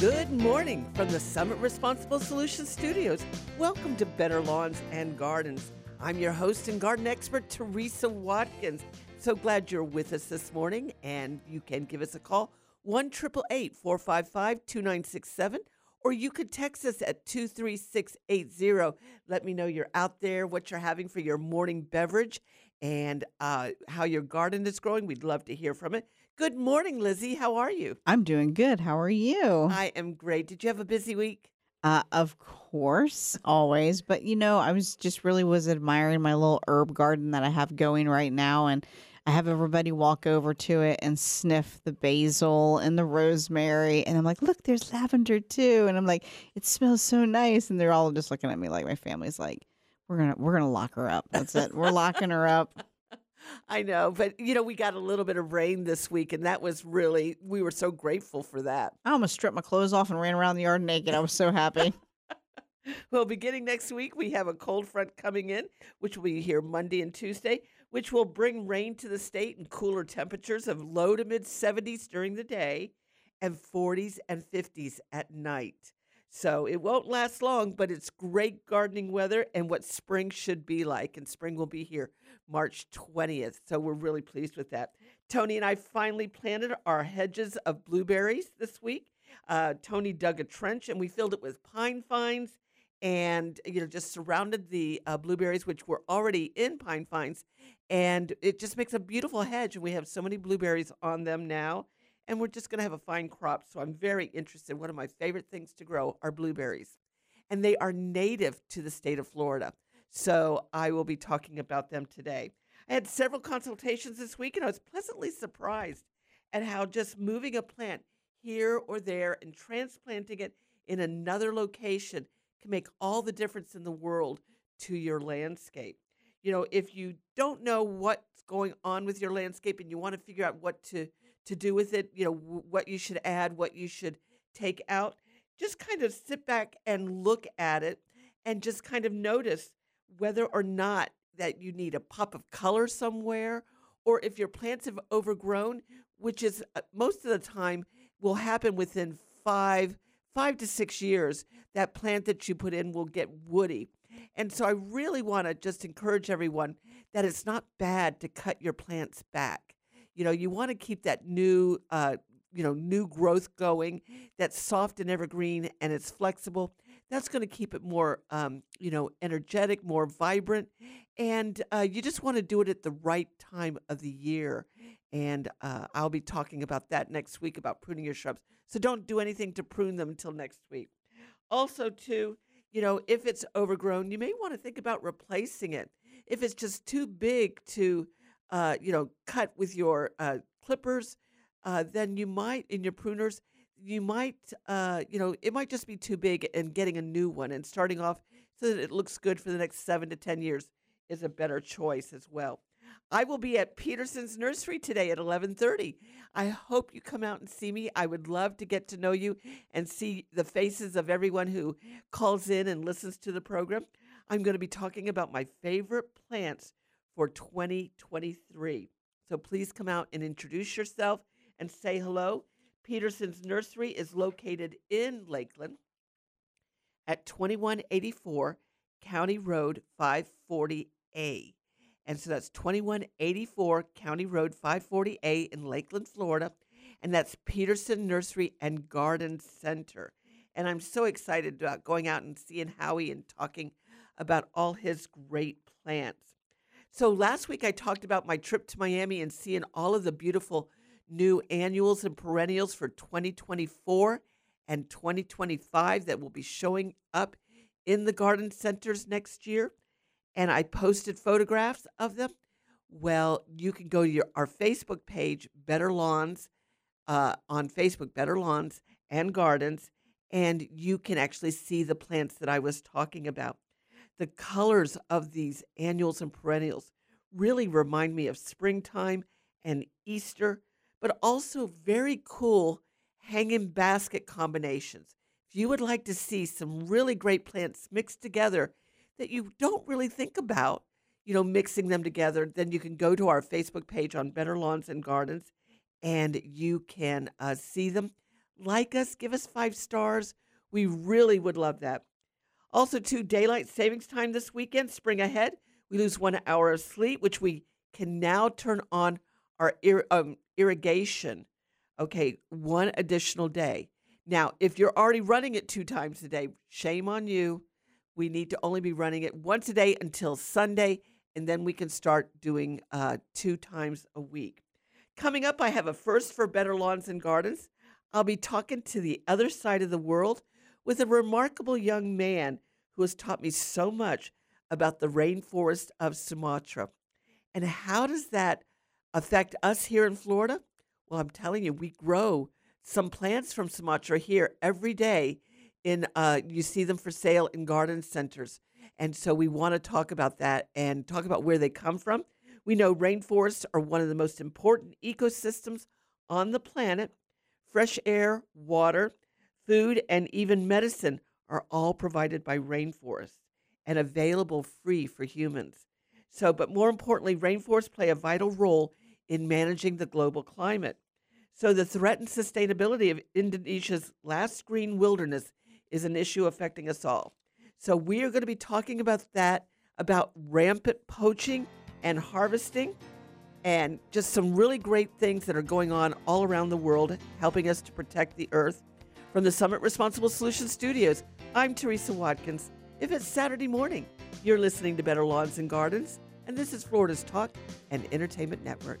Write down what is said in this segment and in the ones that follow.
Good morning from the Summit Responsible Solutions Studios. Welcome to Better Lawns and Gardens. I'm your host and garden expert, Teresa Watkins. So glad you're with us this morning, and you can give us a call 1 455 2967 or you could text us at 23680. Let me know you're out there, what you're having for your morning beverage, and uh, how your garden is growing. We'd love to hear from it. Good morning, Lizzie. How are you? I'm doing good. How are you? I am great. Did you have a busy week? Uh, of course, always. But you know, I was just really was admiring my little herb garden that I have going right now, and I have everybody walk over to it and sniff the basil and the rosemary. And I'm like, look, there's lavender too. And I'm like, it smells so nice. And they're all just looking at me like my family's like, we're gonna we're gonna lock her up. That's it. We're locking her up. I know, but you know, we got a little bit of rain this week, and that was really we were so grateful for that. I almost stripped my clothes off and ran around the yard naked. I was so happy. well, beginning next week, we have a cold front coming in, which will be here Monday and Tuesday which will bring rain to the state and cooler temperatures of low to mid 70s during the day and 40s and 50s at night. So it won't last long, but it's great gardening weather and what spring should be like. And spring will be here March 20th. So we're really pleased with that. Tony and I finally planted our hedges of blueberries this week. Uh, Tony dug a trench and we filled it with pine fines and you know just surrounded the uh, blueberries which were already in pine fines and it just makes a beautiful hedge and we have so many blueberries on them now and we're just going to have a fine crop so i'm very interested one of my favorite things to grow are blueberries and they are native to the state of florida so i will be talking about them today i had several consultations this week and i was pleasantly surprised at how just moving a plant here or there and transplanting it in another location can make all the difference in the world to your landscape. You know, if you don't know what's going on with your landscape and you want to figure out what to to do with it, you know, w- what you should add, what you should take out, just kind of sit back and look at it and just kind of notice whether or not that you need a pop of color somewhere or if your plants have overgrown, which is uh, most of the time will happen within 5 5 to 6 years that plant that you put in will get woody. And so I really want to just encourage everyone that it's not bad to cut your plants back. You know, you want to keep that new, uh, you know, new growth going that's soft and evergreen and it's flexible. That's going to keep it more, um, you know, energetic, more vibrant. And uh, you just want to do it at the right time of the year. And uh, I'll be talking about that next week about pruning your shrubs. So don't do anything to prune them until next week. Also, too, you know, if it's overgrown, you may want to think about replacing it. If it's just too big to, uh, you know, cut with your uh, clippers, uh, then you might, in your pruners, you might, uh, you know, it might just be too big and getting a new one and starting off so that it looks good for the next seven to 10 years is a better choice as well. I will be at Peterson's Nursery today at 11:30. I hope you come out and see me. I would love to get to know you and see the faces of everyone who calls in and listens to the program. I'm going to be talking about my favorite plants for 2023. So please come out and introduce yourself and say hello. Peterson's Nursery is located in Lakeland at 2184 County Road 540A. And so that's 2184 County Road 540A in Lakeland, Florida. And that's Peterson Nursery and Garden Center. And I'm so excited about going out and seeing Howie and talking about all his great plants. So last week I talked about my trip to Miami and seeing all of the beautiful new annuals and perennials for 2024 and 2025 that will be showing up in the garden centers next year and I posted photographs of them. Well, you can go to your, our Facebook page, Better Lawns, uh, on Facebook, Better Lawns and Gardens, and you can actually see the plants that I was talking about. The colors of these annuals and perennials really remind me of springtime and Easter, but also very cool hanging basket combinations. If you would like to see some really great plants mixed together that you don't really think about, you know, mixing them together, then you can go to our Facebook page on Better Lawns and Gardens and you can uh, see them. like us, give us five stars. We really would love that. Also, to daylight savings time this weekend, spring ahead. We lose one hour of sleep, which we can now turn on our um, irrigation. Okay, one additional day. Now, if you're already running it two times a day, shame on you. We need to only be running it once a day until Sunday, and then we can start doing uh, two times a week. Coming up, I have a first for Better Lawns and Gardens. I'll be talking to the other side of the world with a remarkable young man who has taught me so much about the rainforest of Sumatra. And how does that affect us here in Florida? Well, I'm telling you, we grow some plants from Sumatra here every day. In uh, you see them for sale in garden centers, and so we want to talk about that and talk about where they come from. We know rainforests are one of the most important ecosystems on the planet. Fresh air, water, food, and even medicine are all provided by rainforests and available free for humans. So, but more importantly, rainforests play a vital role in managing the global climate. So, the threatened sustainability of Indonesia's last green wilderness is an issue affecting us all. So, we are going to be talking about that, about rampant poaching and harvesting, and just some really great things that are going on all around the world, helping us to protect the earth. From the Summit Responsible Solutions Studios, I'm Teresa Watkins. If it's Saturday morning, you're listening to Better Lawns and Gardens, and this is Florida's Talk and Entertainment Network.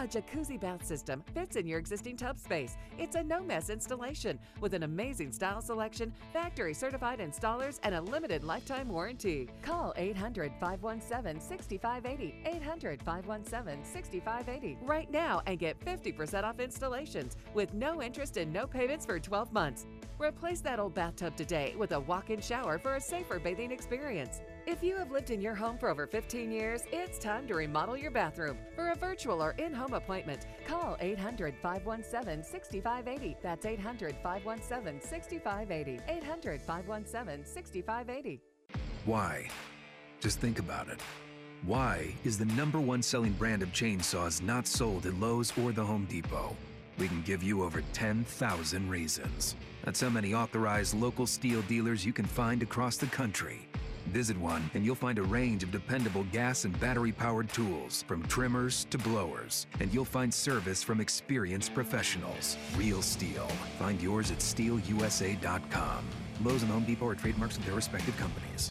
A jacuzzi bath system fits in your existing tub space. It's a no mess installation with an amazing style selection, factory certified installers, and a limited lifetime warranty. Call 800 517 6580. 800 517 6580 right now and get 50% off installations with no interest and no payments for 12 months. Replace that old bathtub today with a walk in shower for a safer bathing experience. If you have lived in your home for over 15 years, it's time to remodel your bathroom. For a virtual or in home appointment, call 800 517 6580. That's 800 517 6580. 800 517 6580. Why? Just think about it. Why is the number one selling brand of chainsaws not sold at Lowe's or the Home Depot? We can give you over 10,000 reasons. That's how many authorized local STIHL dealers you can find across the country. Visit one and you'll find a range of dependable gas and battery powered tools, from trimmers to blowers. And you'll find service from experienced professionals. Real STIHL. Find yours at stihlusa.com. Lowe's and Home Depot are trademarks of their respective companies.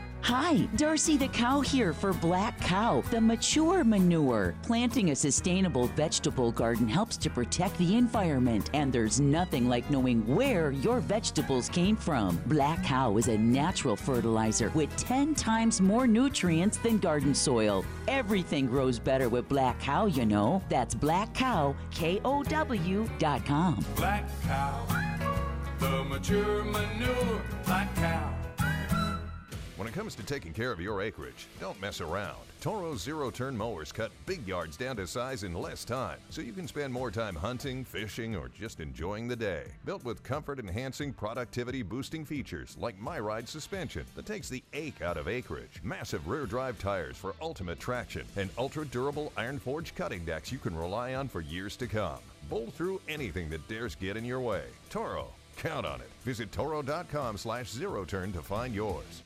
Hi, Darcy the cow here for Black Cow, the mature manure. Planting a sustainable vegetable garden helps to protect the environment, and there's nothing like knowing where your vegetables came from. Black Cow is a natural fertilizer with 10 times more nutrients than garden soil. Everything grows better with Black Cow, you know. That's Black Cow, K O W dot com. Black cow, the mature manure, black cow. When it comes to taking care of your acreage, don't mess around. Toro zero turn mowers cut big yards down to size in less time, so you can spend more time hunting, fishing, or just enjoying the day. Built with comfort enhancing, productivity boosting features like MyRide suspension that takes the ache out of acreage, massive rear drive tires for ultimate traction, and ultra durable iron forge cutting decks you can rely on for years to come. Bowl through anything that dares get in your way. Toro, count on it. Visit toro.com slash zero turn to find yours.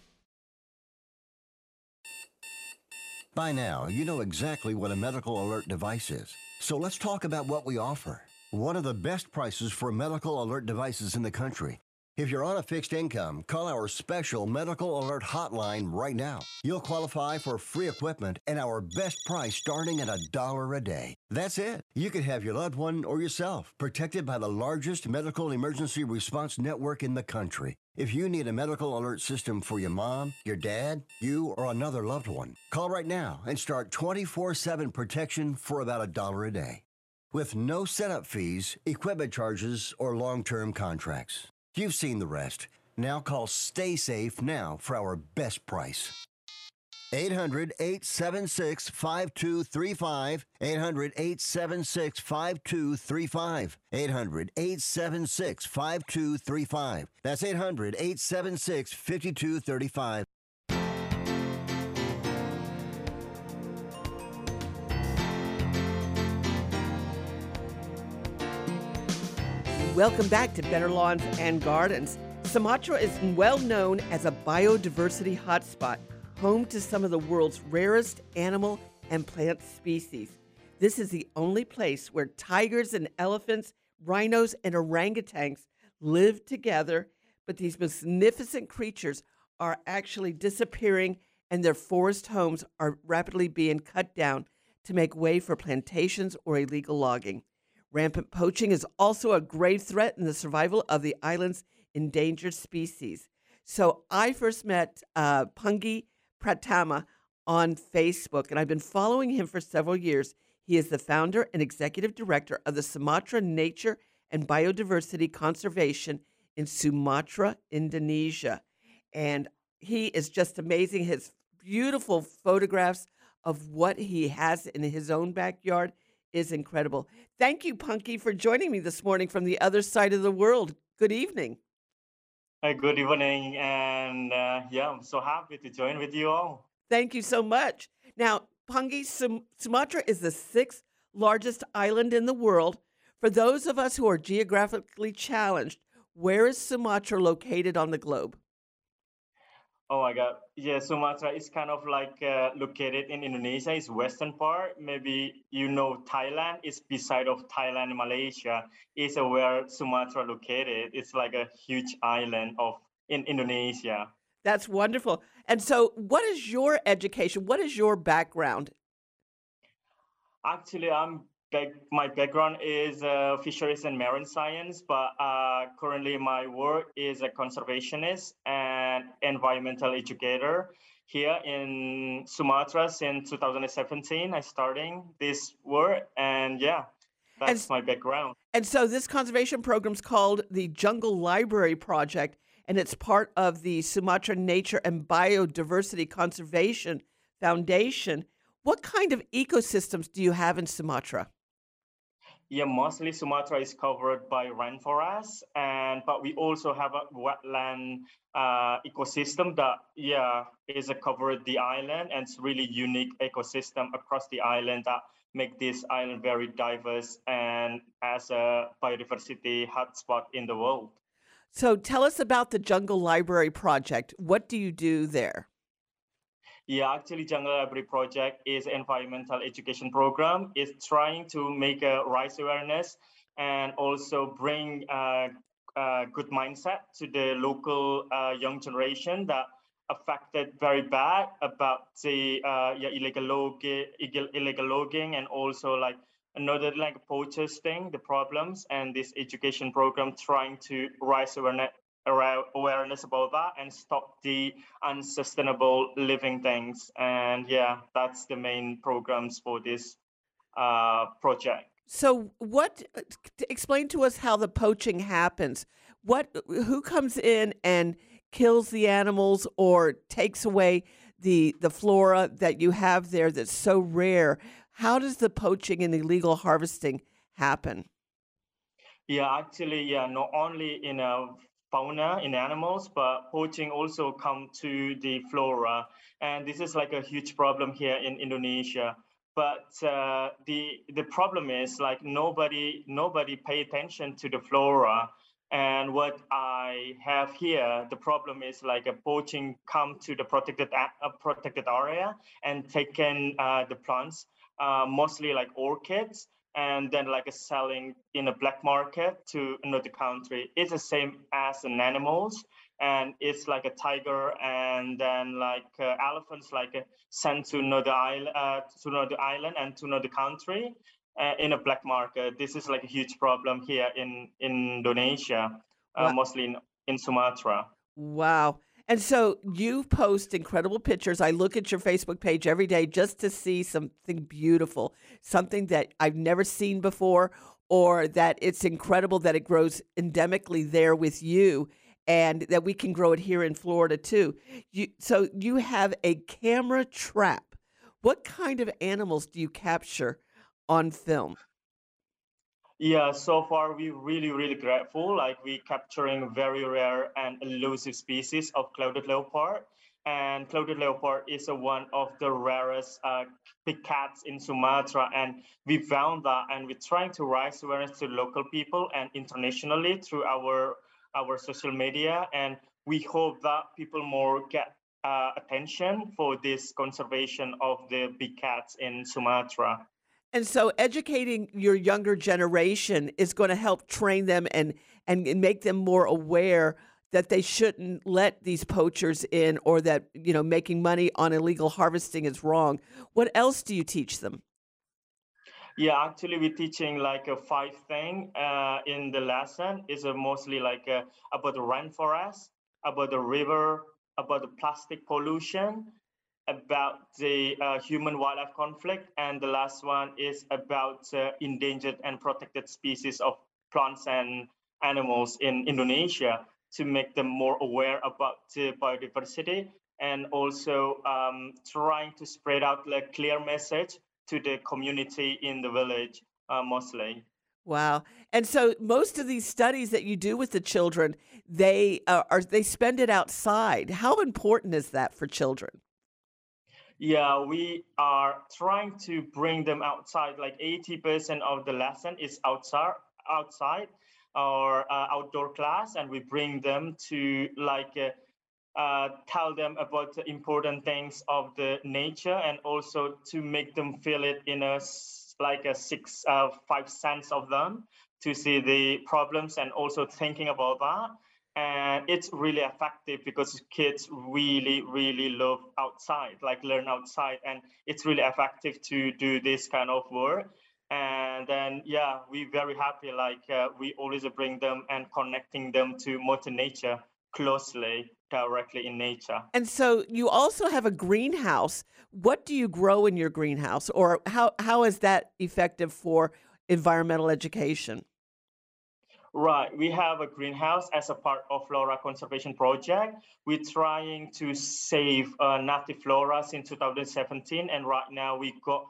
By now, you know exactly what a medical alert device is. So let's talk about what we offer. One of the best prices for medical alert devices in the country. If you're on a fixed income, call our special medical alert hotline right now. You'll qualify for free equipment and our best price starting at a dollar a day. That's it. You could have your loved one or yourself protected by the largest medical emergency response network in the country. If you need a medical alert system for your mom, your dad, you, or another loved one, call right now and start 24 7 protection for about a dollar a day. With no setup fees, equipment charges, or long term contracts. You've seen the rest. Now call Stay Safe now for our best price. 800 876 5235. 800 876 5235. 800 876 5235. That's 800 876 5235. Welcome back to Better Lawns and Gardens. Sumatra is well known as a biodiversity hotspot, home to some of the world's rarest animal and plant species. This is the only place where tigers and elephants, rhinos and orangutans live together, but these magnificent creatures are actually disappearing and their forest homes are rapidly being cut down to make way for plantations or illegal logging. Rampant poaching is also a grave threat in the survival of the island's endangered species. So I first met uh, Pungky Pratama on Facebook, and I've been following him for several years. He is the founder and executive director of the Sumatra Nature and Biodiversity Conservation in Sumatra, Indonesia. And he is just amazing. His beautiful photographs of what he has in his own backyard is incredible. Thank you, Pungky, for joining me this morning from the other side of the world. Good evening. Uh, good evening, and uh, yeah, I'm so happy to join with you all. Thank you so much. Now, Pungky, Sum- Sumatra is the sixth largest island in the world. For those of us who are geographically challenged, where is Sumatra located on the globe? Oh my God. Yeah, Sumatra is kind of like uh, located in Indonesia. It's western part. Maybe you know Thailand is beside of Thailand and Malaysia. Is where Sumatra located. It's like a huge island of in Indonesia. That's wonderful. And so, what is your education? What is your background? Actually, I'm my background is uh, fisheries and marine science, but uh, currently my work is a conservationist and environmental educator here in Sumatra since 2017. I starting this work, and yeah, that's And- my background. And so, this conservation program is called the Jungle Library Project, and it's part of the Sumatra Nature and Biodiversity Conservation Foundation. What kind of ecosystems do you have in Sumatra? Yeah, mostly Sumatra is covered by rainforest, and but we also have a wetland uh, ecosystem that yeah is a covered the island, and it's really unique ecosystem across the island that make this island very diverse and as a biodiversity hotspot in the world. So, tell us about the Jungle Library Project. What do you do there? Yeah, actually, Jungle Library Project is environmental education program. It's trying to make a rights awareness and also bring uh, uh, good mindset to the local uh, young generation that affected very bad about the uh, yeah, illegal logging, illegal logging, and also like another like poachers thing, the problems, and this education program trying to raise awareness awareness about that and stop the unsustainable living things. And yeah, that's the main programs for this uh, project. So, what explain to us how the poaching happens? What who comes in and kills the animals or takes away the the flora that you have there that's so rare? How does the poaching and illegal harvesting happen? Yeah, actually, yeah, not only in a fauna in animals, but poaching also come to the flora, and this is like a huge problem here in Indonesia. But uh, the the problem is like nobody nobody pay attention to the flora. And what I have here, the problem is like a poaching come to the protected a- protected area and taken uh, the plants, uh, mostly like orchids, and then like selling in a black market to another country. It's the same as an animals, and it's like a tiger, and then like uh, elephants like uh, sent to another island, uh, to another island and to another country uh, in a black market. This is like a huge problem here in, in Indonesia, uh, Wow. mostly in, in Sumatra. Wow. And so you post incredible pictures. I look at your Facebook page every day just to see something beautiful, something that I've never seen before, or that it's incredible that it grows endemically there with you and that we can grow it here in Florida too. You, so you have a camera trap. What kind of animals do you capture on film? Yeah, so far we're really, really grateful. Like we're capturing very rare and elusive species of clouded leopard. And clouded leopard is a one of the rarest uh, big cats in Sumatra. And we found that, and we're trying to raise awareness to local people and internationally through our our social media. And we hope that people more get uh, attention for this conservation of the big cats in Sumatra. And so educating your younger generation is going to help train them and, and make them more aware that they shouldn't let these poachers in or that, you know, making money on illegal harvesting is wrong. What else do you teach them? Yeah, actually, we're teaching like a five thing uh, in the lesson. is mostly like uh, about the rainforest, about the river, about the plastic pollution, about the uh, human wildlife conflict, and the last one is about uh, endangered and protected species of plants and animals in Indonesia to make them more aware about the biodiversity and also um, trying to spread out a clear message to the community in the village uh, mostly. Wow. And so most of these studies that you do with the children, they uh, are they spend it outside. How important is that for children? Yeah, we are trying to bring them outside. Like 80% of the lesson is outside, outside or uh, outdoor class, and we bring them to like uh, uh, tell them about the important things of the nature, and also to make them feel it in a like a six, uh, five sense of them to see the problems and also thinking about that and it's really effective because kids really really love outside like learn outside and it's really effective to do this kind of work and then yeah we're very happy like uh, we always bring them and connecting them to mother nature closely directly in nature And so you also have a greenhouse. What do you grow in your greenhouse or how how is that effective for environmental education? Right, we have a greenhouse as a part of flora conservation project. We're trying to save uh, native flora since 2017, and right now we got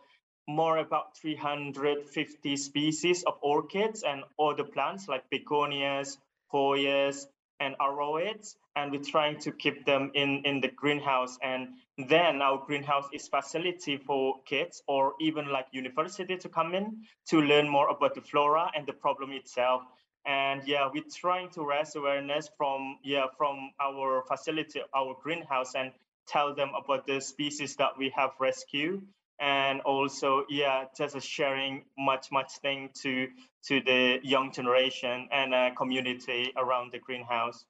more about 350 species of orchids and other plants like begonias, hoyas, and aroids, and we're trying to keep them in in the greenhouse. And then our greenhouse is facility for kids or even like university to come in to learn more about the flora and the problem itself and yeah we're trying to raise awareness from yeah from our facility our greenhouse and tell them about the species that we have rescued and also yeah just sharing much much thing to to the young generation and uh, community around the greenhouse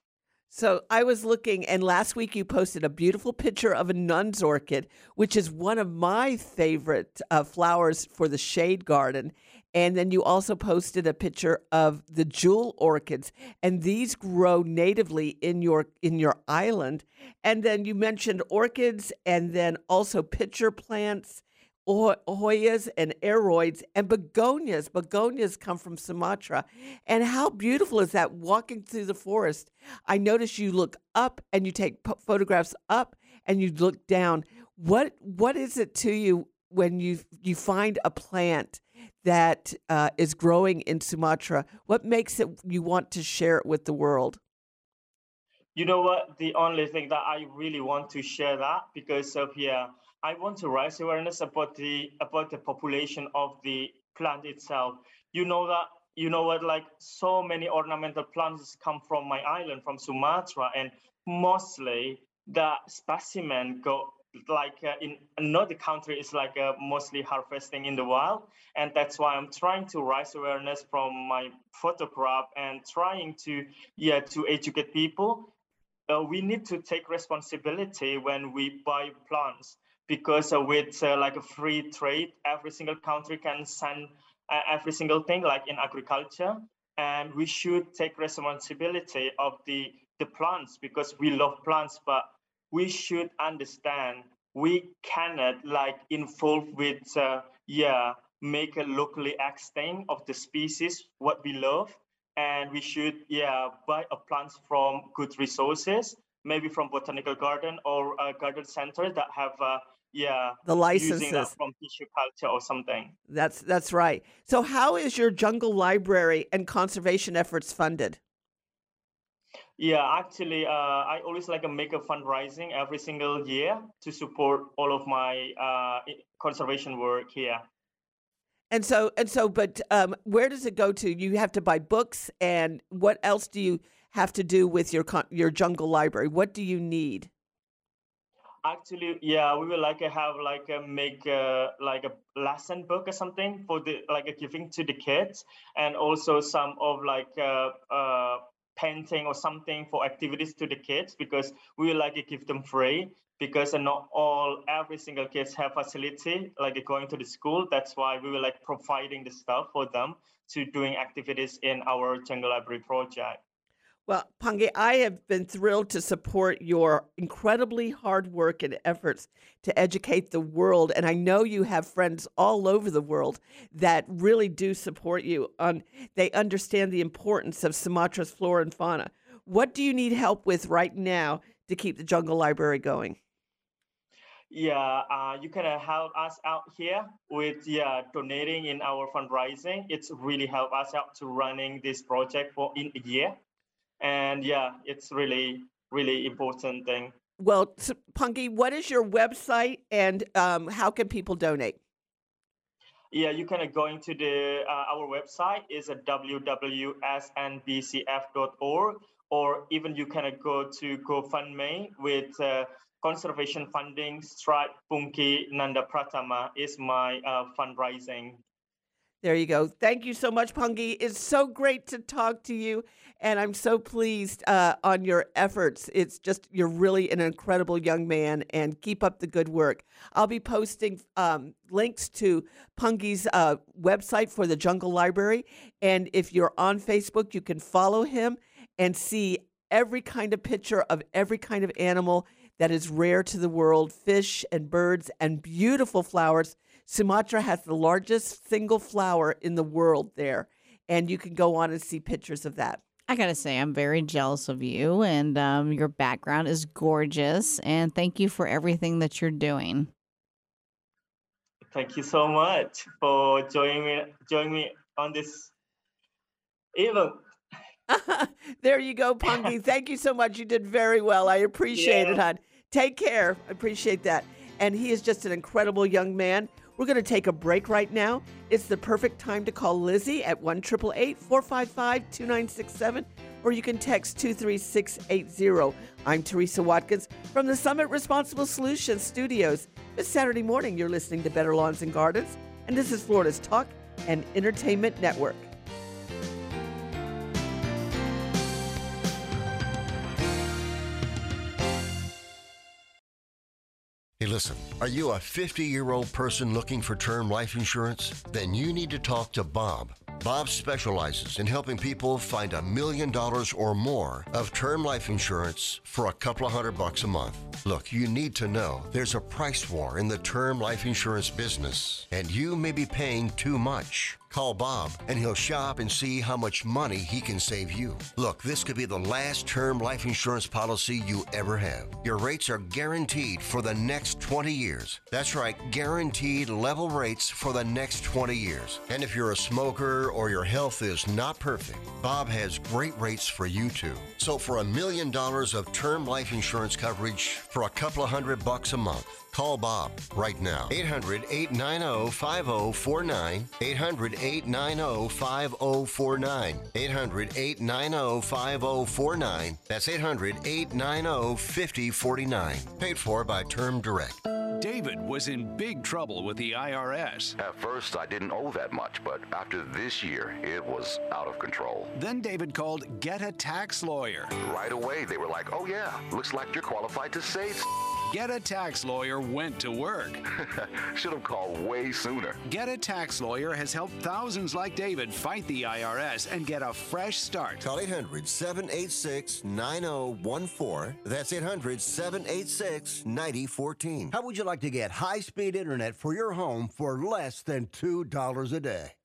So I was looking, and last week you posted a beautiful picture of a nun's orchid, which is one of my favorite uh, flowers for the shade garden. And then you also posted a picture of the jewel orchids, and these grow natively in your in your island. And then you mentioned orchids, and then also pitcher plants, Ho- Hoyas and aroids and begonias. Begonias come from Sumatra. And how beautiful is that walking through the forest? I notice you look up and you take photographs up and you look down. What what is it to you when you you find a plant that uh, is growing in Sumatra? What makes it you want to share it with the world? You know what? The only thing that I really want to share that because of yeah, I want to raise awareness about the about the population of the plant itself. You know that you know what? Like so many ornamental plants come from my island, from Sumatra, and mostly the specimen go like uh, in another country is like uh, mostly harvesting in the wild. And that's why i'm trying to raise awareness from my photograph and trying to yeah to educate people. Uh, we need to take responsibility when we buy plants because uh, with uh, like a free trade every single country can send uh, every single thing like in agriculture. And we should take responsibility of the the plants because we love plants but we should understand we cannot like involve with uh, yeah make a locally extinct of the species what we love and we should yeah buy a plants from good resources maybe from botanical garden or a garden center that have uh, yeah The licenses. from tissue culture or something That's that's right. So how is your jungle library and conservation efforts funded? Yeah, actually, uh, I always like to make a fundraising every single year to support all of my uh, conservation work here. And so and so but um where does it go to? You have to buy books and what else do you have to do with your con- your jungle library? What do you need? Actually, yeah, we will like to have like a make a, like a lesson book or something for the like a giving to the kids, and also some of like uh, uh, painting or something for activities to the kids because we like to give them free because uh, not all every single kids have facility like going to the school. That's why we will like providing the stuff for them to doing activities in our jungle library project. Well, Pungky, I have been thrilled to support your incredibly hard work and efforts to educate the world. And I know you have friends all over the world that really do support you on they understand the importance of Sumatra's flora and fauna. What do you need help with right now to keep the jungle library going? Yeah, uh, you can uh, help us out here with yeah donating in our fundraising. It's really help us out to running this project for in a year, and yeah, it's really really important thing. Well, Pungky, what is your website and um, how can people donate? Yeah, you can go into the uh, our website is a www.snbcf.org, or even you can go to GoFundMe with uh, conservation funding. Stripe Pungky Nanda Pratama is my uh, fundraising. There you go. Thank you so much, Pungky. It's so great to talk to you, and I'm so pleased uh, on your efforts. It's just you're really an incredible young man, and keep up the good work. I'll be posting um, links to Pungky's uh, website for the Jungle Library, and if you're on Facebook, you can follow him and see every kind of picture of every kind of animal that is rare to the world fish and birds and beautiful flowers. Sumatra has the largest single flower in the world there, and you can go on and see pictures of that. I gotta say, I'm very jealous of you, and um, your background is gorgeous. And thank you for everything that you're doing. Thank you so much for joining me joining me on this event. there you go, Pungky. Thank you so much. You did very well. I appreciate it, Yeah. hon. Take care. I appreciate that. And he is just an incredible young man. We're going to take a break right now. It's the perfect time to call Lizzie at 1 455 2967, or you can text 23680. I'm Teresa Watkins from the Summit Responsible Solutions Studios. This Saturday morning, you're listening to Better Lawns and Gardens, and this is Florida's Talk and Entertainment Network. Listen, are you a 50 year old person looking for term life insurance? Then you need to talk to Bob. Bob specializes in helping people find a million dollars or more of term life insurance for a couple of hundred bucks a month. Look, you need to know there's a price war in the term life insurance business, and you may be paying too much. Call Bob and he'll shop and see how much money he can save you. Look, this could be the last term life insurance policy you ever have. Your rates are guaranteed for the next 20 years. That's right, guaranteed level rates for the next 20 years. And if you're a smoker or your health is not perfect, Bob has great rates for you too. So for a million dollars of term life insurance coverage for a couple of hundred bucks a month. Call Bob right now. 800 890 5049. 800 890 5049. 800 890 5049. That's 800 890 5049. Paid for by Term Direct. David was in big trouble with the IRS. At first, I didn't owe that much, but after this year, it was out of control. Then David called Get a Tax Lawyer. Right away, they were like, oh, yeah, looks like you're qualified to save. Get a Tax Lawyer went to work. Should have called way sooner. Get a Tax Lawyer has helped thousands like David fight the IRS and get a fresh start. Call 800 786 9014. That's 800 786 9014. How would you like to get high speed internet for your home for less than $2 a day?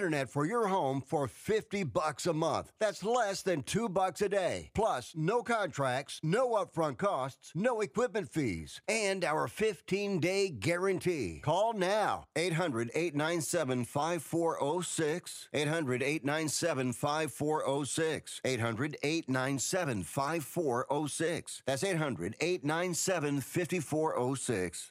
Internet for your home for 50 bucks a month. That's less than 2 bucks a day. Plus, no contracts, no upfront costs, no equipment fees, and our 15-day guarantee. Call now. 800-897-5406. 800-897-5406. 800-897-5406. That's 800-897-5406.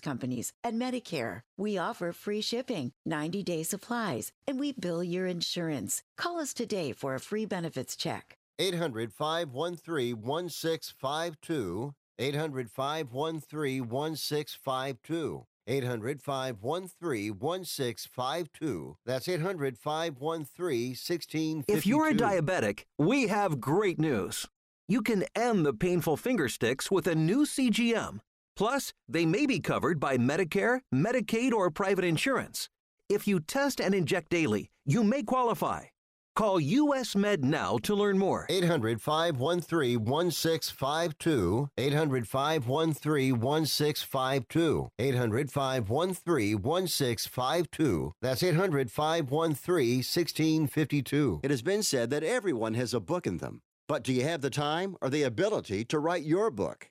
companies and Medicare. We offer free shipping, 90 day supplies, and we bill your insurance. Call us today for a free benefits check. 800 513 1652. 800 513 1652. 800 513 1652. That's 800 513 1652. If you're a diabetic, we have great news. You can end the painful finger sticks with a new CGM. Plus, they may be covered by Medicare, Medicaid, or private insurance. If you test and inject daily, you may qualify. Call US Med now to learn more. 800 513 1652. 800 513 1652. 800 513 1652. That's 800 513 1652. It has been said that everyone has a book in them. But do you have the time or the ability to write your book?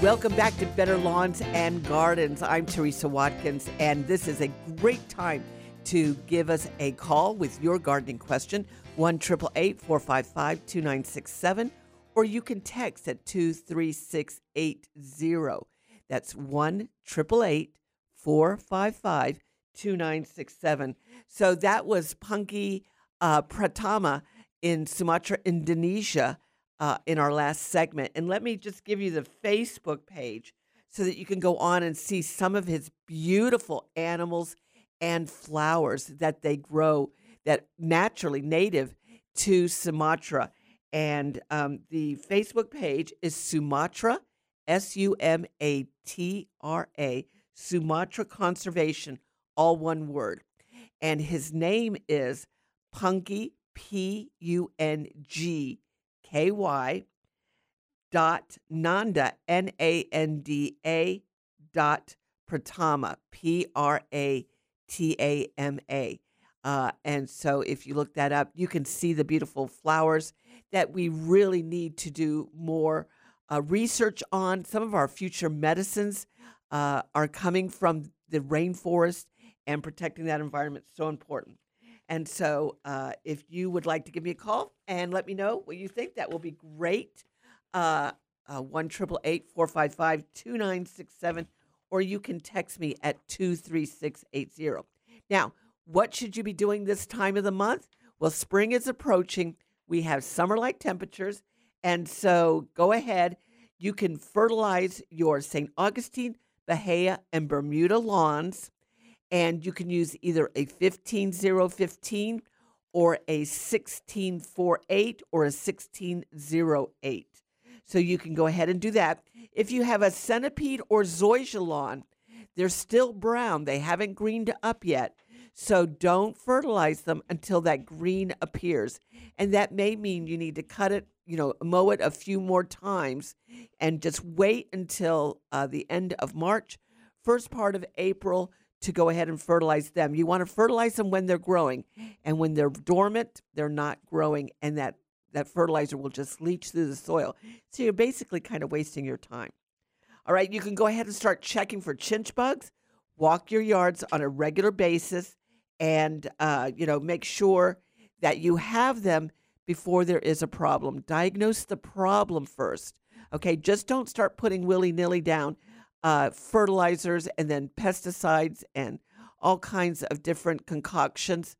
Welcome back to Better Lawns and Gardens. I'm Teresa Watkins, and this is a great time to give us a call with your gardening question 1 455 2967, or you can text at 23680. That's 1 455 2967. So that was Pungky uh, Pratama in Sumatra, Indonesia uh, in our last segment. And let me just give you the Facebook page so that you can go on and see some of his beautiful animals and flowers that they grow that naturally native to Sumatra. And um, the Facebook page is Sumatra, S U M A T R A, Sumatra Conservation, all one word. And his name is Pungky, P U N G K Y, dot Nanda, N A N D A, dot Pratama, P R A T A M A. And so if you look that up, you can see the beautiful flowers that we really need to do more uh, research on. Some of our future medicines uh, are coming from the rainforest, and protecting that environment is so important. And so, uh, if you would like to give me a call and let me know what you think, that will be great. Uh, uh, one triple eight four five five two nine six seven, or you can text me at two three six eight zero. Now, what should you be doing this time of the month? Well, spring is approaching. We have summer-like temperatures, and so go ahead. You can fertilize your St. Augustine, Bahia, and Bermuda lawns and you can use either a 15015 or a 1648 or a 1608. So you can go ahead and do that. If you have a centipede or zoysia lawn, they're still brown. They haven't greened up yet. So don't fertilize them until that green appears. And that may mean you need to cut it, you know, mow it a few more times and just wait until uh, the end of March, first part of April to go ahead and fertilize them. You want to fertilize them when they're growing, and when they're dormant, they're not growing, and that that fertilizer will just leach through the soil. So you're basically kind of wasting your time. All right, you can go ahead and start checking for chinch bugs. Walk your yards on a regular basis, and uh, you know make sure that you have them before there is a problem. Diagnose the problem first. Okay, just don't start putting willy nilly down uh, fertilizers and then pesticides and all kinds of different concoctions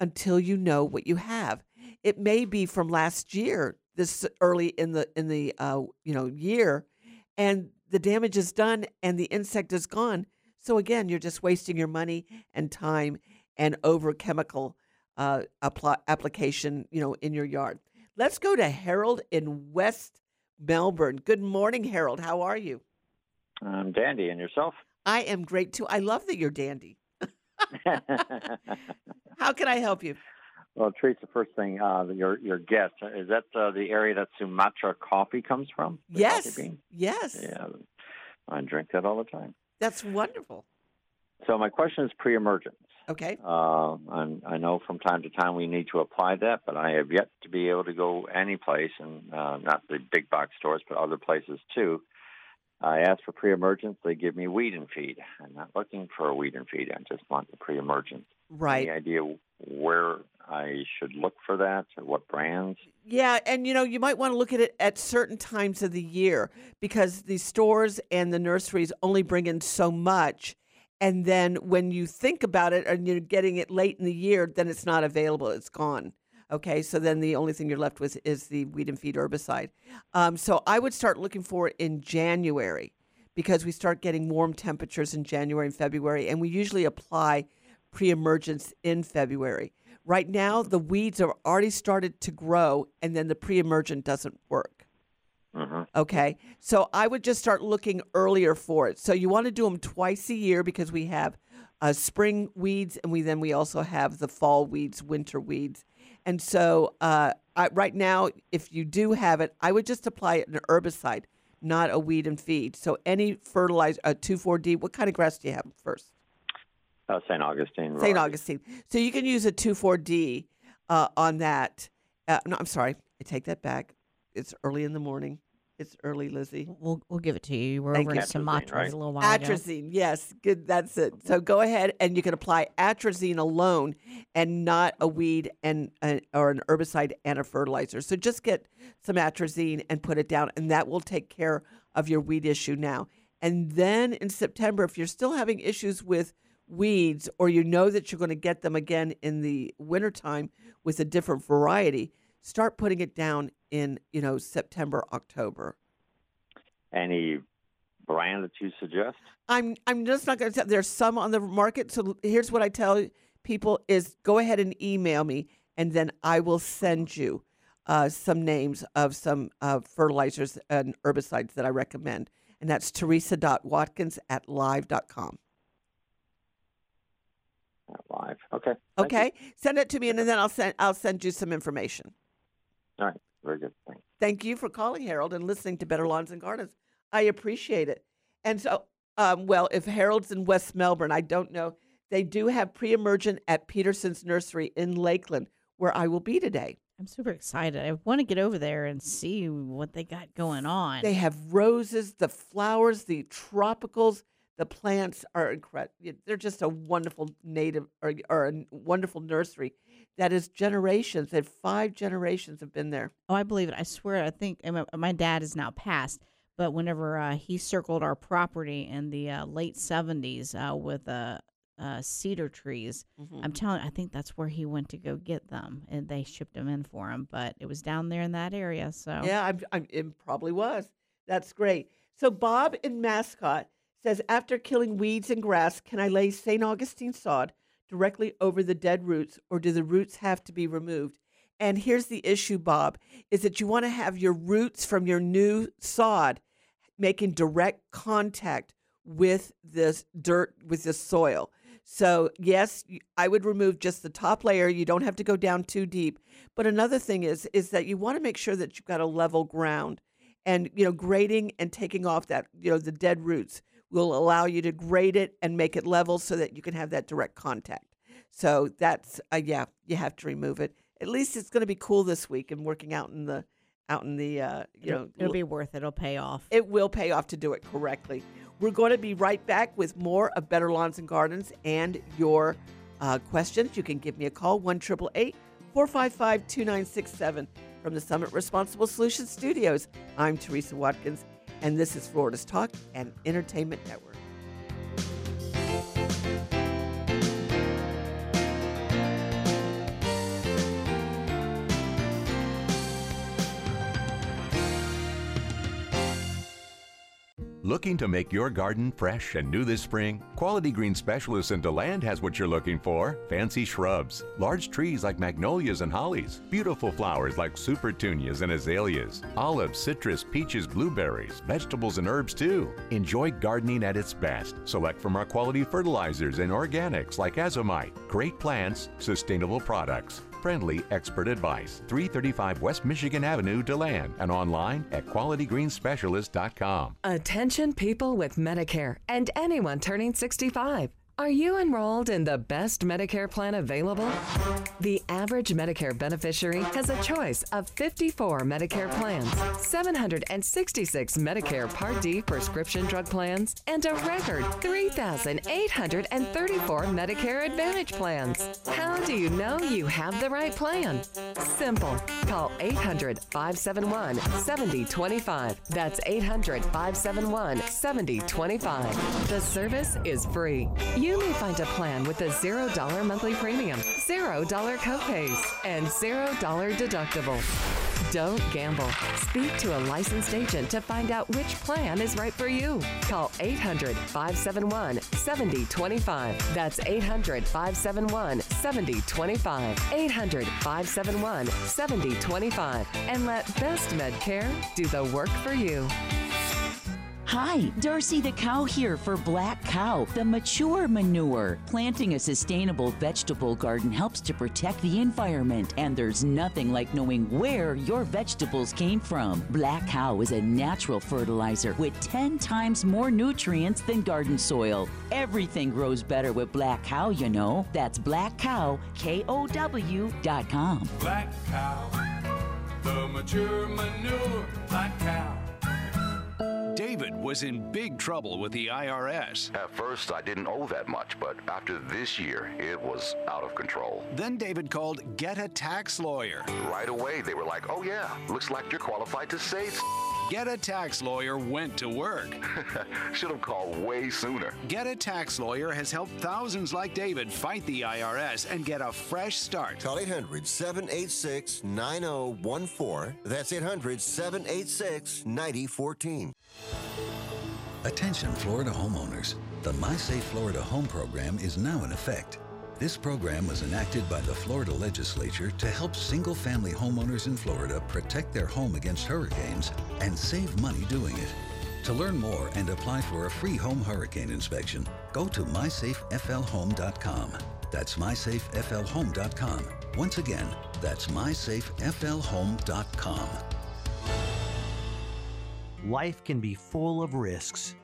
until you know what you have. It may be from last year, this early in the in the uh, you know year, and the damage is done and the insect is gone. So again, you're just wasting your money and time and over chemical uh, application, you know, in your yard. Let's go to Harold in West Melbourne. Good morning, Harold. How are you? I'm dandy, and yourself? I am great too. I love that you're dandy. How can I help you? Well, Teresa, first thing, uh, your your guest is that uh, the area that Sumatra coffee comes from? Yes. Yes. Yeah, I drink that all the time. That's wonderful. So my question is pre-emergence. Okay. Uh, I'm, I know from time to time we need to apply that, but I have yet to be able to go any place, and uh, not the big box stores, but other places too. I ask for pre-emergence. They give me weed and feed. I'm not looking for a weed and feed. I just want the pre-emergence. Right. Any idea where I should look for that, or what brands? Yeah, and you know, you might want to look at it at certain times of the year because the stores and the nurseries only bring in so much. And then when you think about it and you're getting it late in the year, then it's not available. It's gone. Okay, so then the only thing you're left with is the weed and feed herbicide. Um, so I would start looking for it in January because we start getting warm temperatures in January and February, and we usually apply pre emergence in February. Right now, the weeds are already started to grow, and then the pre emergent doesn't work. Mm-hmm. Okay. So I would just start looking earlier for it. So you want to do them twice a year because we have uh, spring weeds and we then we also have the fall weeds, winter weeds. And so uh, I, right now, if you do have it, I would just apply it an herbicide, not a weed and feed. So any fertilizer, uh, 2,4-D, what kind of grass do you have first? Uh, St. Augustine. St. Augustine. So you can use a 2,4-D uh, on that. Uh, no, I'm sorry. I take that back. It's early in the morning. It's early, Lizzie. We'll we'll give it to you. You were Thank over you. in Sumatra a little while ago. Atrazine, yes, good. That's it. So go ahead and you can apply atrazine alone, and not a weed and uh, or an herbicide and a fertilizer. So just get some atrazine and put it down, and that will take care of your weed issue now. And then in September, if you're still having issues with weeds, or you know that you're going to get them again in the wintertime with a different variety, start putting it down in you know September, October. Any brand that you suggest? I'm I'm just not going to tell. There's some on the market. So here's what I tell people: is go ahead and email me, and then I will send you uh, some names of some uh, fertilizers and herbicides that I recommend. And that's teresa.watkins at live.com. Live. Okay. Okay, send it to me, and then I'll send I'll send you some information. All right. Very good. Thanks. Thank you for calling, Harold, and listening to Better Lawns and Gardens. I appreciate it. And so, um, well, if Harold's in West Melbourne, I don't know. They do have pre-emergent at Peterson's Nursery in Lakeland, where I will be today. I'm super excited. I want to get over there and see what they got going on. They have roses, the flowers, the tropicals. The plants are incredible. They're just a wonderful native or, or a wonderful nursery that is generations. That five generations have been there. Oh, I believe it. I swear. I think and my, my dad is now passed, but whenever uh, he circled our property in the uh, late '70s uh, with uh, uh, cedar trees, Mhm. I'm telling. I think that's where he went to go get them, and they shipped them in for him. But it was down there in that area. So Yeah, I'm, I'm, it probably was. That's great. So Bob in Mascotte says, after killing weeds and grass, can I lay St. Augustine sod directly over the dead roots, or do the roots have to be removed? And here's the issue, Bob, is that you want to have your roots from your new sod making direct contact with this dirt, with this soil. So, yes, I would remove just the top layer. You don't have to go down too deep. But another thing is is that you want to make sure that you've got a level ground. And, you know, grading and taking off that, you know, the dead roots will allow you to grade it and make it level so that you can have that direct contact. So that's uh, yeah, you have to remove it. At least it's going to be cool this week and working out in the out in the uh, you it'll, know it'll be worth it. It'll pay off. it will pay off to do it correctly. We're going to be right back with more of Better Lawns and Gardens and your uh, questions. You can give me a call, 1 455 2967 from the Summit Responsible Solutions Studios. I'm Teresa Watkins, and this is Florida's Talk and Entertainment Network. Looking to make your garden fresh and new this spring? Quality Green Specialists in DeLand has what you're looking for. Fancy shrubs, large trees like magnolias and hollies, beautiful flowers like super supertunias and azaleas, olives, citrus, peaches, blueberries, vegetables and herbs too. Enjoy gardening at its best. Select from our quality fertilizers and organics like azomite. Great plants, sustainable products. Friendly expert advice. 335 West Michigan Avenue, DeLand, and online at qualitygreenspecialist.com. Attention people with Medicare and anyone turning 65. Are you enrolled in the best Medicare plan available? The average Medicare beneficiary has a choice of 54 Medicare plans, 766 Medicare Part D prescription drug plans, and a record 3,834 Medicare Advantage plans. How do you know you have the right plan? Simple. Call 800 571 7025. That's 800 571 7025. The service is free. You may find a plan with a $0 monthly premium, $0 copays, and $0 deductible. Don't gamble. Speak to a licensed agent to find out which plan is right for you. Call 800 571 7025. That's 800 571 7025. 800 571 7025. And let Best Medcare do the work for you. Hi, Darcy the cow here for Black Cow, the mature manure. Planting a sustainable vegetable garden helps to protect the environment, and there's nothing like knowing where your vegetables came from. Black Cow is a natural fertilizer with 10 times more nutrients than garden soil. Everything grows better with Black Cow, you know. That's Black Cow, K O W dot com. Black cow, the mature manure, black cow. David was in big trouble with the IRS. At first, I didn't owe that much, but after this year, it was out of control. Then David called Get a Tax Lawyer. Right away, they were like, oh, yeah, looks like you're qualified to say s-" Get a Tax Lawyer went to work. Should have called way sooner. Get a Tax Lawyer has helped thousands like David fight the IRS and get a fresh start. Call 800 786 9014. That's 800 786 9014. Attention Florida homeowners. The My Safe Florida Home program is now in effect. This program was enacted by the Florida legislature to help single family homeowners in Florida protect their home against hurricanes and save money doing it. To learn more and apply for a free home hurricane inspection, go to mysafeflhome.com. That's mysafeflhome.com. Once again, that's mysafeflhome.com. Life can be full of risks.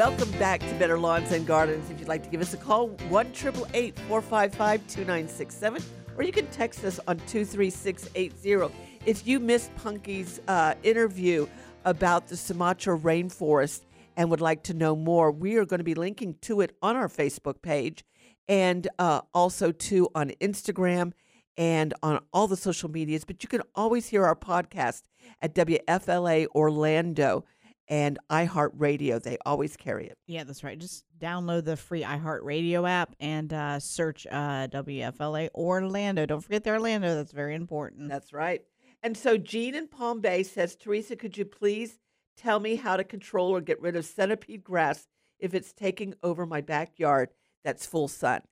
Welcome back to Better Lawns and Gardens. If you'd like to give us a call, 1 455 2967, or you can text us on 23680. If you missed Pungky's uh, interview about the Sumatra rainforest and would like to know more, we are going to be linking to it on our Facebook page and uh, also too on Instagram and on all the social medias. But you can always hear our podcast at WFLA Orlando and iHeartRadio. They always carry it. Yeah, that's right. Just download the free iHeartRadio app and uh, search uh, WFLA Orlando. Don't forget the Orlando. That's very important. That's right. And so Jean in Palm Bay says, Teresa, could you please tell me how to control or get rid of centipede grass if it's taking over my backyard that's full sun?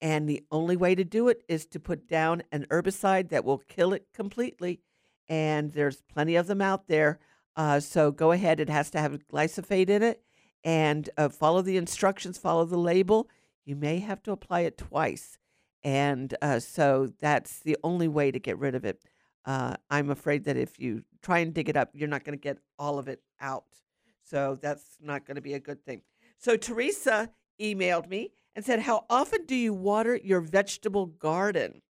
And the only way to do it is to put down an herbicide that will kill it completely. And there's plenty of them out there. Uh, so go ahead. It has to have glyphosate in it, and uh, follow the instructions. Follow the label. You may have to apply it twice, and uh, so that's the only way to get rid of it. Uh, I'm afraid that if you try and dig it up, you're not going to get all of it out. So that's not going to be a good thing. So Teresa emailed me and said, "How often do you water your vegetable garden?"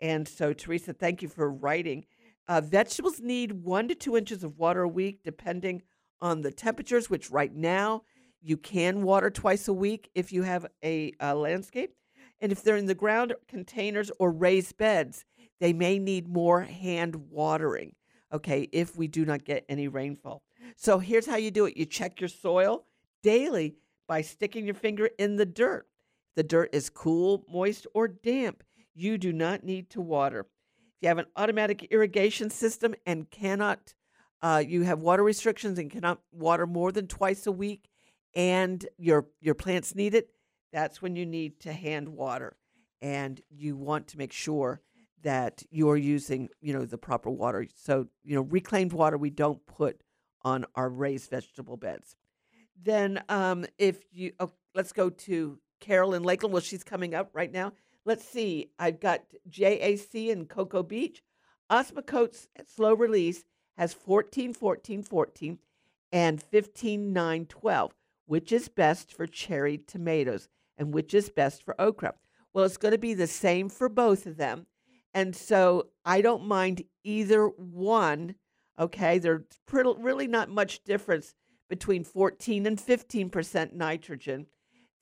And so Teresa, thank you for writing. Uh, vegetables need one to two inches of water a week, depending on the temperatures, which right now you can water twice a week if you have a, a landscape. And if they're in the ground containers or raised beds, they may need more hand watering, okay, if we do not get any rainfall. So here's how you do it you check your soil daily by sticking your finger in the dirt. The dirt is cool, moist, or damp, you do not need to water. If you have an automatic irrigation system and cannot, uh, you have water restrictions and cannot water more than twice a week, and your your plants need it, that's when you need to hand water, and you want to make sure that you're using you know the proper water. So you know reclaimed water we don't put on our raised vegetable beds. Then um, if you oh, let's go to Carolyn Lakeland. Well, she's coming up right now. Let's see. I've got JAC in Cocoa Beach. Osmocote's slow release has 14, 14, 14 and 15, 9, 12. Which is best for cherry tomatoes and which is best for okra? Well, it's going to be the same for both of them. And so I don't mind either one. Okay. There's really not much difference between 14 and 15% nitrogen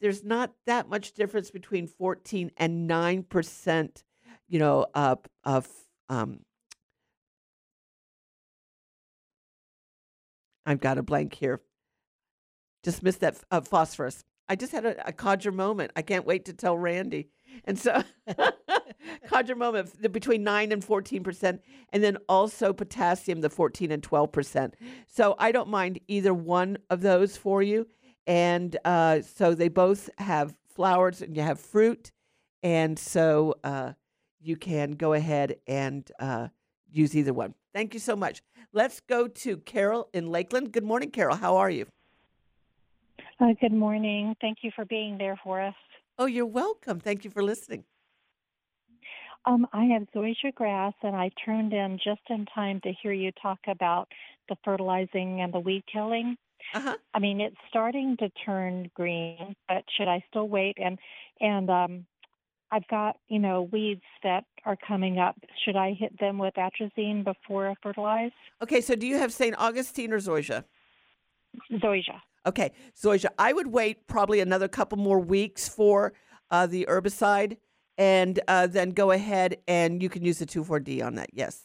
there's not that much difference between 14 and 9%, you know, uh, of um, I've got a blank here. Just missed that uh, phosphorus. I just had a, a codger moment. I can't wait to tell Randy. And so, codger moment between 9 and 14%, and then also potassium, the 14 and 12%. So, I don't mind either one of those for you. And uh, so they both have flowers and you have fruit. And so uh, you can go ahead and uh, use either one. Thank you so much. Let's go to Carol in Lakeland. Good morning, Carol. How are you? Uh, good morning. Thank you for being there for us. Oh, you're welcome. Thank you for listening. Um, I have zoysia grass, and I turned in just in time to hear you talk about the fertilizing and the weed killing. Uh-huh. I mean, it's starting to turn green, but should I still wait? And and um, I've got you know weeds that are coming up. Should I hit them with atrazine before I fertilize? Okay, so do you have St. Augustine or zoysia? Zoysia. Okay, zoysia. I would wait probably another couple more weeks for uh, the herbicide, and uh, then go ahead and you can use the 2,4-D on that. Yes.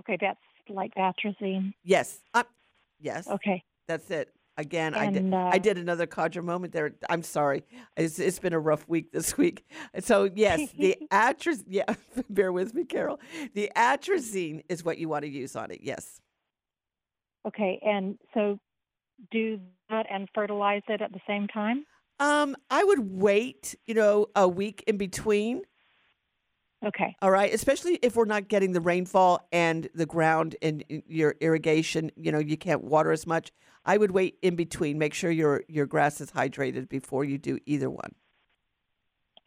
Okay, that's like atrazine. Yes. Uh, yes. Okay. That's it. Again, I did. Uh, I did another Cadre moment there. I'm sorry. It's, it's been a rough week this week. So yes, the atrazine. Yeah, bear with me, Carol. The atrazine is what you want to use on it. Yes. Okay, and so do that and fertilize it at the same time. Um, I would wait. You know, a week in between. Okay. All right, especially if we're not getting the rainfall and the ground and your irrigation, you know, you can't water as much. I would wait in between. Make sure your your grass is hydrated before you do either one.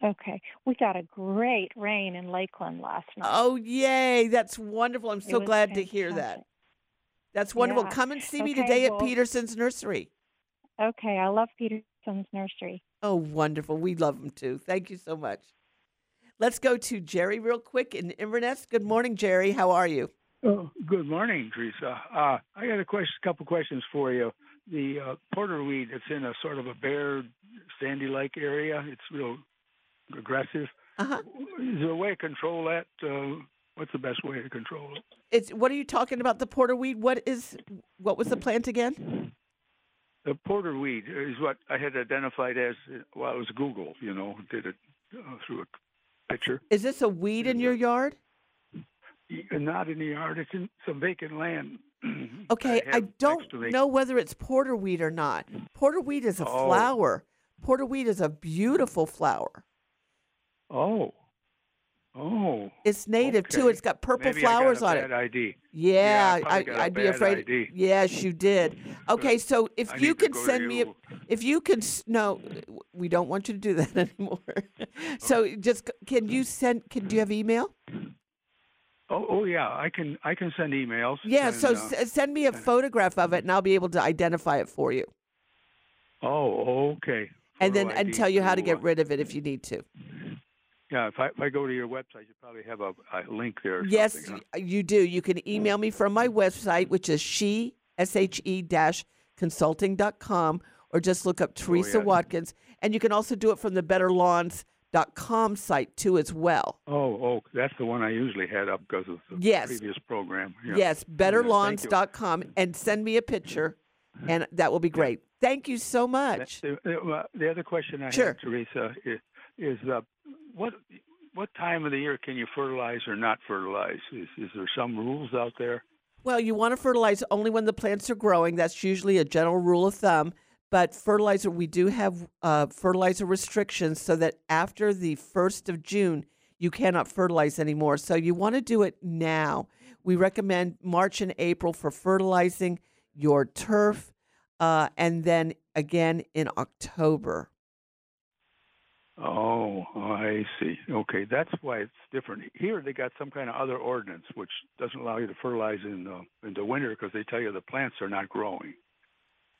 Okay, we got a great rain in Lakeland last night. Oh, yay. That's wonderful. I'm so glad to hear that. That's wonderful. Yeah. Come and see me Okay, today well- at Peterson's Nursery. Okay, I love Peterson's nursery. Oh, wonderful. We love them too. Thank you so much. Let's go to Jerry real quick in Inverness. Good morning, Jerry. How are you? Oh, good morning, Teresa. Uh, I got a question, couple questions for you. The uh, porterweed, it's in a sort of a bare, sandy-like area. It's real aggressive. Uh-huh. Is there a way to control that? Uh, what's the best way to control it? It's what are you talking about? The porterweed. What is what was the plant again? The porterweed is what I had identified as. Well, it was Google. You know, did it uh, through a picture. Is this a weed in your yard? Not in the yard. It's in some vacant land. Okay, I, have don't next to me. know whether it's porterweed or not. Porterweed is a Oh. flower. Porterweed is a beautiful flower. Oh. Oh. It's native too. It's got purple Maybe I flowers on it. ID. Yeah, Yeah, I I, probably got a I'd be afraid. ID. Yes, you did. Okay, so if I you can send me, you. if you can, no, we don't want you to do that anymore. so just can you send? Can do you have email? Oh, oh yeah, I can I can send emails. Yeah, and, so uh, s- send me a photograph of it, and I'll be able to identify it for you, oh, okay. and Photo then and tell you how to get uh, rid of it if you need to. Yeah, if I if I go to your website, you probably have a, a link there. Or Yes, something, huh? you do. You can email me from my website, which is she s h e dash consulting dot com, or just look up Teresa yeah. Watkins, and you can also do it from the betterlawns.com site too as well. Oh, oh, that's the one I usually had up because of the Yes. previous program. Yeah. Yes, Yeah, betterlawns.com, and send me a picture, and that will be great. Thank you so much. The, the, uh, the other question I Sure. have, Teresa, is, is uh, what what time of the year can you fertilize or not fertilize? Is is there some rules out there? Well, you want to fertilize only when the plants are growing. That's usually a general rule of thumb. But fertilizer, we do have uh, fertilizer restrictions so that after the 1st of June, you cannot fertilize anymore. So you want to do it now. We recommend March and April for fertilizing your turf, uh, and then again in October. Oh, I see. Okay, that's why it's different. Here they got some kind of other ordinance which doesn't allow you to fertilize in the in the winter because they tell you the plants are not growing.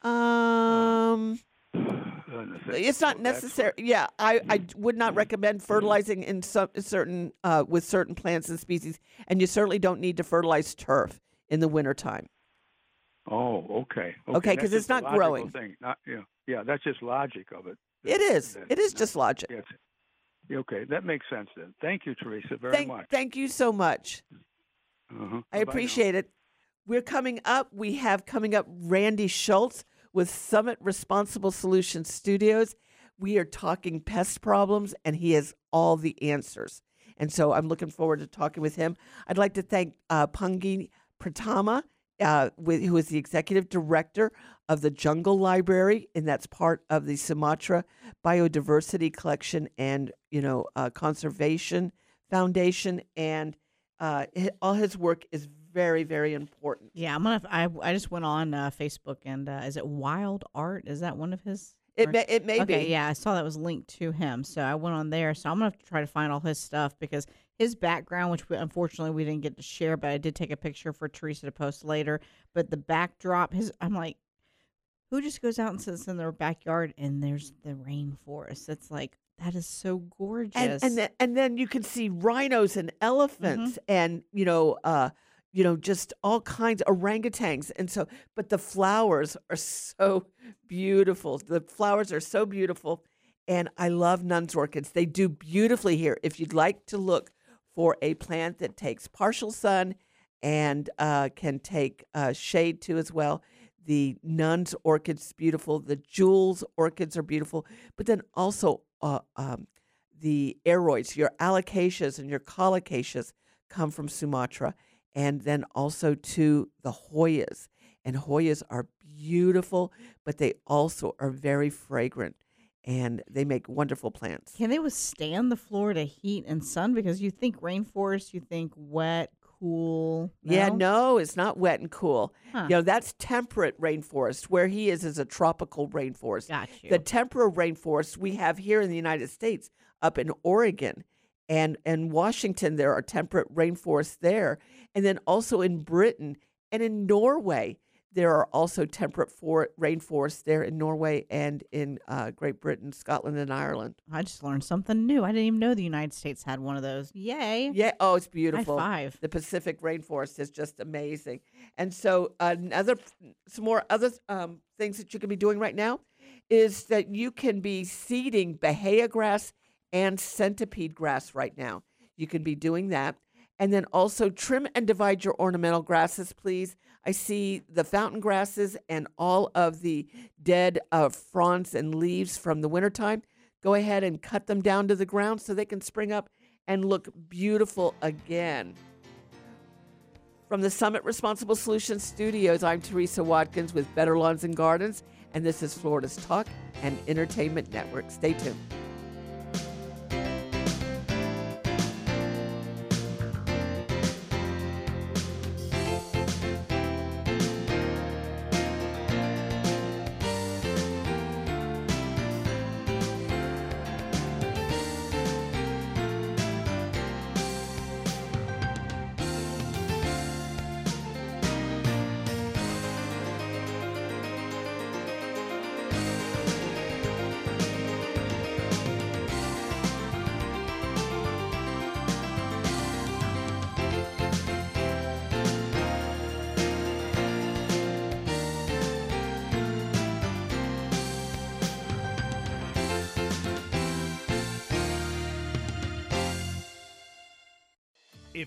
Um, And it's not necessary. Yeah, I, I would not recommend fertilizing in some certain uh, with certain plants and species, and you certainly don't need to fertilize turf in the wintertime. Oh, okay. Okay, that's 'cause it's not growing. Thing. Not, yeah, yeah, that's just logic of it. It is. that- It is just logic. Yes. Okay, that makes sense then. Thank you, Teresa, very Thank, much. thank you so much. Uh-huh. I Bye-bye now. appreciate it. We're coming up. We have coming up Randy Schultz with Summit Responsible Solutions Studios. We are talking pest problems, and he has all the answers. And so I'm looking forward to talking with him. I'd like to thank uh, Pungky Pratama, uh, with, who is the executive director of the Jungle Library, and that's part of the Sumatra Biodiversity Collection and you know uh, Conservation Foundation, and uh, all his work is very, very important. Yeah, I'm gonna. I I just went on uh, Facebook and uh, is it Wild Art? Is that one of his? It may- it may okay, be. Yeah, I saw that was linked to him, so I went on there. So I'm gonna have to try to find all his stuff because his background, which we, unfortunately we didn't get to share, but I did take a picture for Teresa to post later. But the backdrop, his, I'm like, who just goes out and sits in their backyard and there's the rainforest? It's like that is so gorgeous. and and then, and then you can see rhinos and elephants and you know uh you know just all kinds orangutans and so but the flowers are so beautiful. The flowers are so beautiful and i love nuns orchids. They do beautifully here. If you'd like to look for a plant that takes partial sun and uh, can take uh, shade too as well the nuns orchids beautiful. The jewels orchids are beautiful but then also uh, um, the aroids your alocasias and your colocasias come from sumatra and then also to the hoyas and hoyas are beautiful but they also are very fragrant and they make wonderful plants Can they withstand the Florida heat and sun? Because you think rainforest, you think wet, cool. Yeah, no, it's not wet and cool. Huh. You know, that's temperate rainforest. Where he is is a tropical rainforest. Got you. The temperate rainforest we have here in the United States, up in Oregon and and Washington, there are temperate rainforests there, and then also in Britain and in Norway. There are also temperate for rainforests there in Norway and in uh, Great Britain, Scotland, and Ireland. I just learned something new. I didn't even know the United States had one of those. Yay. Yeah. Oh, it's beautiful. five. The Pacific rainforest is just amazing. And so another, some more other um, things that you can be doing right now is that you can be seeding bahia grass and centipede grass right now. You can be doing that. And then also trim and divide your ornamental grasses, please. I see the fountain grasses and all of the dead uh, fronds and leaves from the wintertime. Go ahead and cut them down to the ground so they can spring up and look beautiful again. From the Summit Responsible Solutions Studios, I'm Teresa Watkins with Better Lawns and Gardens, and this is Florida's Talk and Entertainment Network. Stay tuned.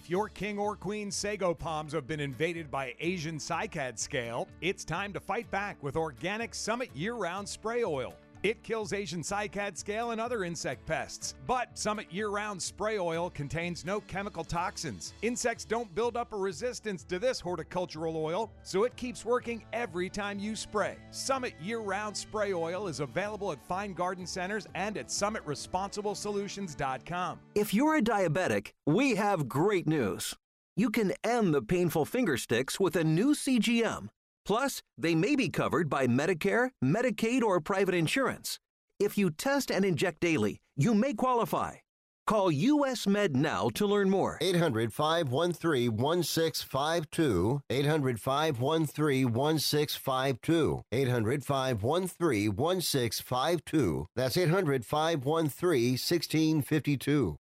If your king or queen sago palms have been invaded by Asian cycad scale, it's time to fight back with organic Summit year round spray oil. It kills Asian cycad scale and other insect pests. But Summit year round spray oil contains no chemical toxins. Insects don't build up a resistance to this horticultural oil, so it keeps working every time you spray. Summit year round spray oil is available at fine garden centers and at summitresponsiblesolutions.com. If you're a diabetic, we have great news. You can end the painful finger sticks with a new CGM. Plus, they may be covered by Medicare, Medicaid, or private insurance. If you test and inject daily, you may qualify. Call US Med now to learn more. 800 513 1652. 800 513 1652. 800 513 1652. That's 800 513 1652.